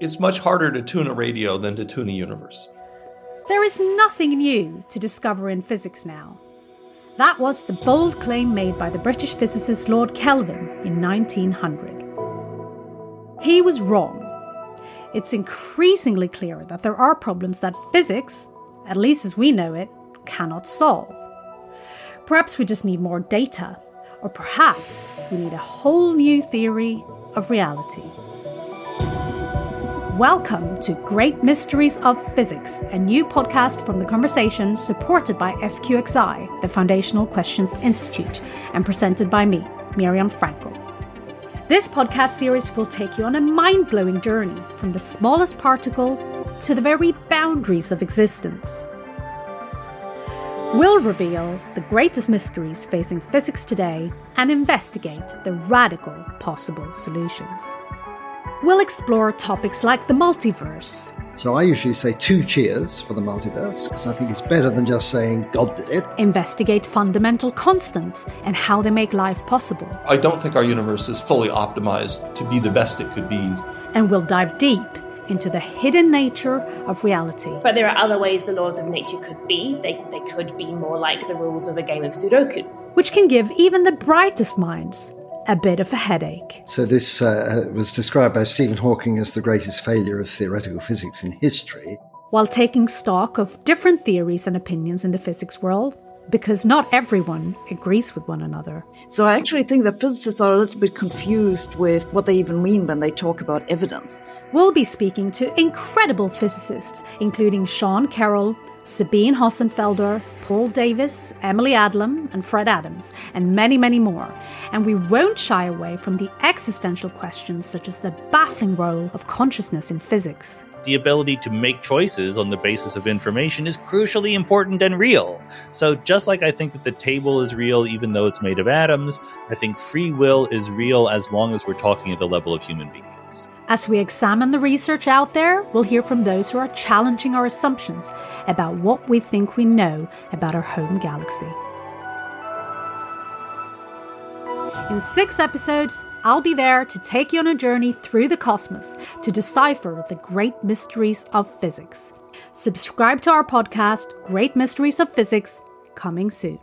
It's much harder to tune a radio than to tune a universe. There is nothing new to discover in physics now. That was the bold claim made by the British physicist Lord Kelvin in 1900. He was wrong. It's increasingly clear that there are problems that physics, at least as we know it, cannot solve. Perhaps we just need more data, or perhaps we need a whole new theory of reality. Welcome to Great Mysteries of Physics, a new podcast from The Conversation supported by FQXi, the Foundational Questions Institute, and presented by me, Miriam Frankel. This podcast series will take you on a mind blowing journey from the smallest particle to the very boundaries of existence. We'll reveal the greatest mysteries facing physics today and investigate the radical possible solutions. We'll explore topics like the multiverse. So I usually say two cheers for the multiverse because I think it's better than just saying God did it. Investigate fundamental constants and how they make life possible. I don't think our universe is fully optimized to be the best it could be. And we'll dive deep into the hidden nature of reality. But there are other ways the laws of nature could be. They, they could be more like the rules of a game of Sudoku. Which can give even the brightest minds a bit of a headache. So, this uh, was described by Stephen Hawking as the greatest failure of theoretical physics in history. While taking stock of different theories and opinions in the physics world, because not everyone agrees with one another. So, I actually think that physicists are a little bit confused with what they even mean when they talk about evidence. We'll be speaking to incredible physicists, including Sean Carroll, Sabine Hossenfelder, Paul Davies, Emily Adlam, and Fred Adams, and many, many more. And we won't shy away from the existential questions such as the baffling role of consciousness in physics. The ability to make choices on the basis of information is crucially important and real. So, just like I think that the table is real even though it's made of atoms, I think free will is real as long as we're talking at the level of human beings. As we examine the research out there, we'll hear from those who are challenging our assumptions about what we think we know about our home galaxy. In six episodes, I'll be there to take you on a journey through the cosmos to decipher the great mysteries of physics. Subscribe to our podcast, Great Mysteries of Physics, coming soon.